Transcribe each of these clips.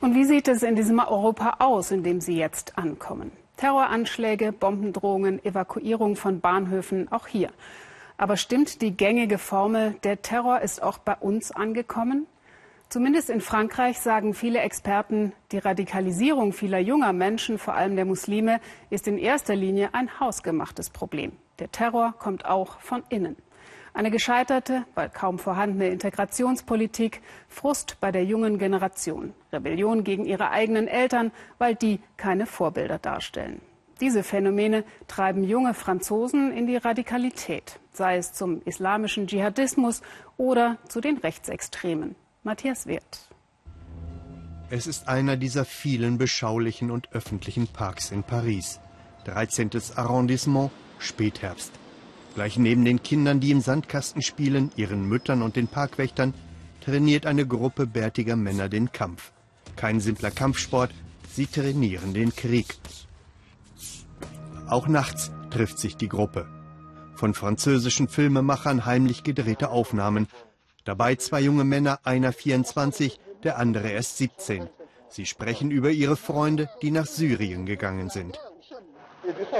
Und wie sieht es in diesem Europa aus, in dem Sie jetzt ankommen? Terroranschläge, Bombendrohungen, Evakuierung von Bahnhöfen, auch hier. Aber stimmt die gängige Formel, der Terror ist auch bei uns angekommen? Zumindest in Frankreich sagen viele Experten, die Radikalisierung vieler junger Menschen, vor allem der Muslime, ist in erster Linie ein hausgemachtes Problem. Der Terror kommt auch von innen. Eine gescheiterte, weil kaum vorhandene Integrationspolitik, Frust bei der jungen Generation, Rebellion gegen ihre eigenen Eltern, weil die keine Vorbilder darstellen. Diese Phänomene treiben junge Franzosen in die Radikalität, sei es zum islamischen Dschihadismus oder zu den Rechtsextremen. Matthias Wirth. Es ist einer dieser vielen beschaulichen und öffentlichen Parks in Paris. 13. Arrondissement, Spätherbst. Gleich neben den Kindern, die im Sandkasten spielen, ihren Müttern und den Parkwächtern, trainiert eine Gruppe bärtiger Männer den Kampf. Kein simpler Kampfsport, sie trainieren den Krieg. Auch nachts trifft sich die Gruppe. Von französischen Filmemachern heimlich gedrehte Aufnahmen. Dabei zwei junge Männer, einer 24, der andere erst 17. Sie sprechen über ihre Freunde, die nach Syrien gegangen sind.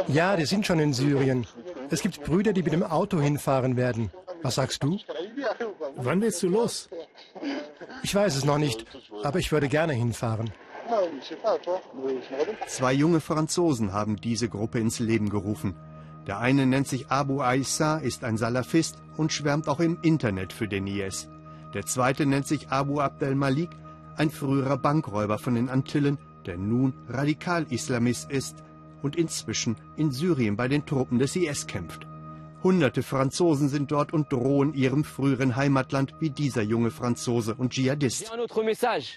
Ja, die sind schon in Syrien. Es gibt Brüder, die mit dem Auto hinfahren werden. Was sagst du? Wann willst du los? Ich weiß es noch nicht, aber ich würde gerne hinfahren. Zwei junge Franzosen haben diese Gruppe ins Leben gerufen. Der eine nennt sich Abu Aissa, ist ein Salafist und schwärmt auch im Internet für den IS. Der zweite nennt sich Abu Abdel Malik, ein früherer Bankräuber von den Antillen, der nun Radikal-Islamist ist und inzwischen in Syrien bei den Truppen des IS kämpft. Hunderte Franzosen sind dort und drohen ihrem früheren Heimatland wie dieser junge Franzose und Dschihadist.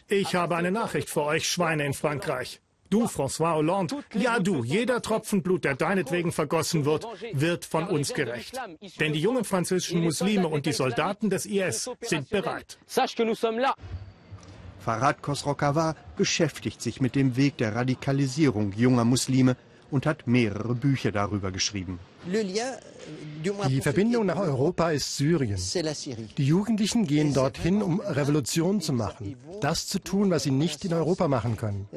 Ich habe eine Nachricht für euch, Schweine in Frankreich. Du, François Hollande, ja du, jeder Tropfen Blut, der deinetwegen vergossen wird, wird von uns gerecht. Denn die jungen französischen Muslime und die Soldaten des IS sind bereit. Farad Khosrow beschäftigt sich mit dem Weg der Radikalisierung junger Muslime und hat mehrere Bücher darüber geschrieben. Die Verbindung nach Europa ist Syrien. Die Jugendlichen gehen dorthin, um Revolution zu machen. Das zu tun, was sie nicht in Europa machen können.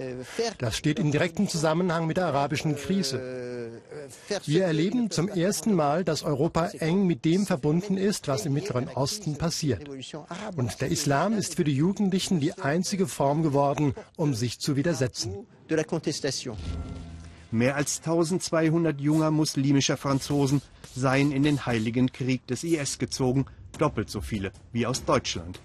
Das steht in direktem Zusammenhang mit der arabischen Krise. Wir erleben zum ersten Mal, dass Europa eng mit dem verbunden ist, was im Mittleren Osten passiert. Und der Islam ist für die Jugendlichen die einzige Form geworden, um sich zu widersetzen. Mehr als 1200 junger muslimischer Franzosen seien in den Heiligen Krieg des IS gezogen, doppelt so viele wie aus Deutschland.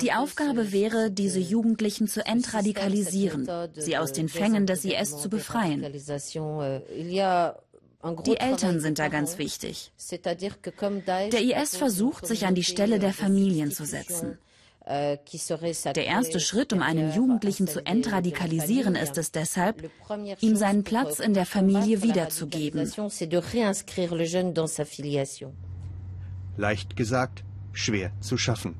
Die Aufgabe wäre, diese Jugendlichen zu entradikalisieren, sie aus den Fängen des IS zu befreien. Die Eltern sind da ganz wichtig. Der IS versucht, sich an die Stelle der Familien zu setzen. Der erste Schritt, um einen Jugendlichen zu entradikalisieren, ist es deshalb, ihm seinen Platz in der Familie wiederzugeben. Leicht gesagt, schwer zu schaffen.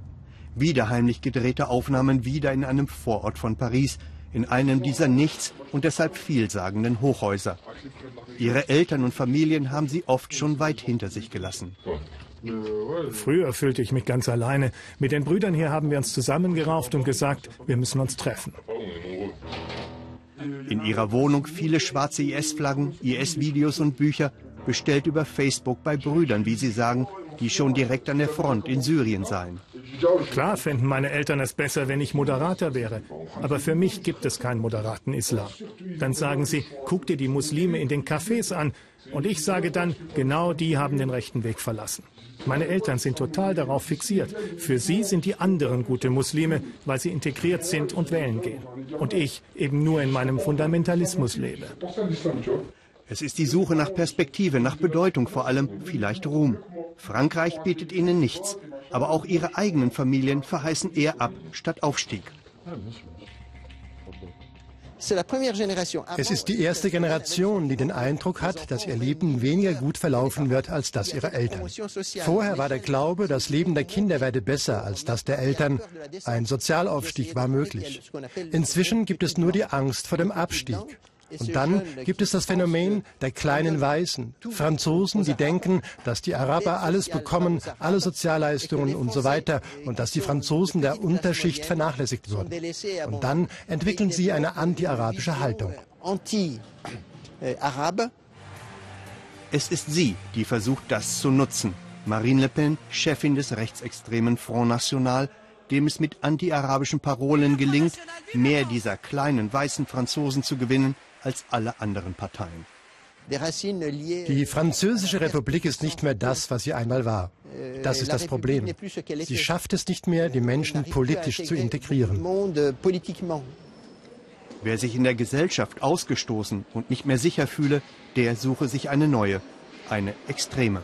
Wieder heimlich gedrehte Aufnahmen wieder in einem Vorort von Paris, in einem dieser nichts und deshalb vielsagenden Hochhäuser. Ihre Eltern und Familien haben sie oft schon weit hinter sich gelassen. Früher fühlte ich mich ganz alleine. Mit den Brüdern hier haben wir uns zusammengerauft und gesagt, wir müssen uns treffen. In ihrer Wohnung viele schwarze IS-Flaggen, IS-Videos und Bücher, bestellt über Facebook bei Brüdern, wie sie sagen, die schon direkt an der Front in Syrien seien. Klar fänden meine Eltern es besser, wenn ich Moderater wäre. Aber für mich gibt es keinen moderaten Islam. Dann sagen sie, guck dir die Muslime in den Cafés an. Und ich sage dann, genau die haben den rechten Weg verlassen. Meine Eltern sind total darauf fixiert. Für sie sind die anderen gute Muslime, weil sie integriert sind und wählen gehen. Und ich eben nur in meinem Fundamentalismus lebe. Es ist die Suche nach Perspektive, nach Bedeutung vor allem, vielleicht Ruhm. Frankreich bietet ihnen nichts, aber auch ihre eigenen Familien verheißen eher ab statt Aufstieg. Es ist die erste Generation, die den Eindruck hat, dass ihr Leben weniger gut verlaufen wird als das ihrer Eltern. Vorher war der Glaube, das Leben der Kinder werde besser als das der Eltern. Ein Sozialaufstieg war möglich. Inzwischen gibt es nur die Angst vor dem Abstieg. Und dann gibt es das Phänomen der kleinen Weißen, Franzosen, die denken, dass die Araber alles bekommen, alle Sozialleistungen und so weiter und dass die Franzosen der Unterschicht vernachlässigt wurden. Und dann entwickeln sie eine anti-arabische Haltung. Es ist sie, die versucht, das zu nutzen. Marine Le Pen, Chefin des rechtsextremen Front National, dem es mit anti-arabischen Parolen gelingt, mehr dieser kleinen weißen Franzosen zu gewinnen als alle anderen Parteien. Die Französische Republik ist nicht mehr das, was sie einmal war. Das ist das Problem. Sie schafft es nicht mehr, die Menschen politisch zu integrieren. Wer sich in der Gesellschaft ausgestoßen und nicht mehr sicher fühle, der suche sich eine neue, eine extreme.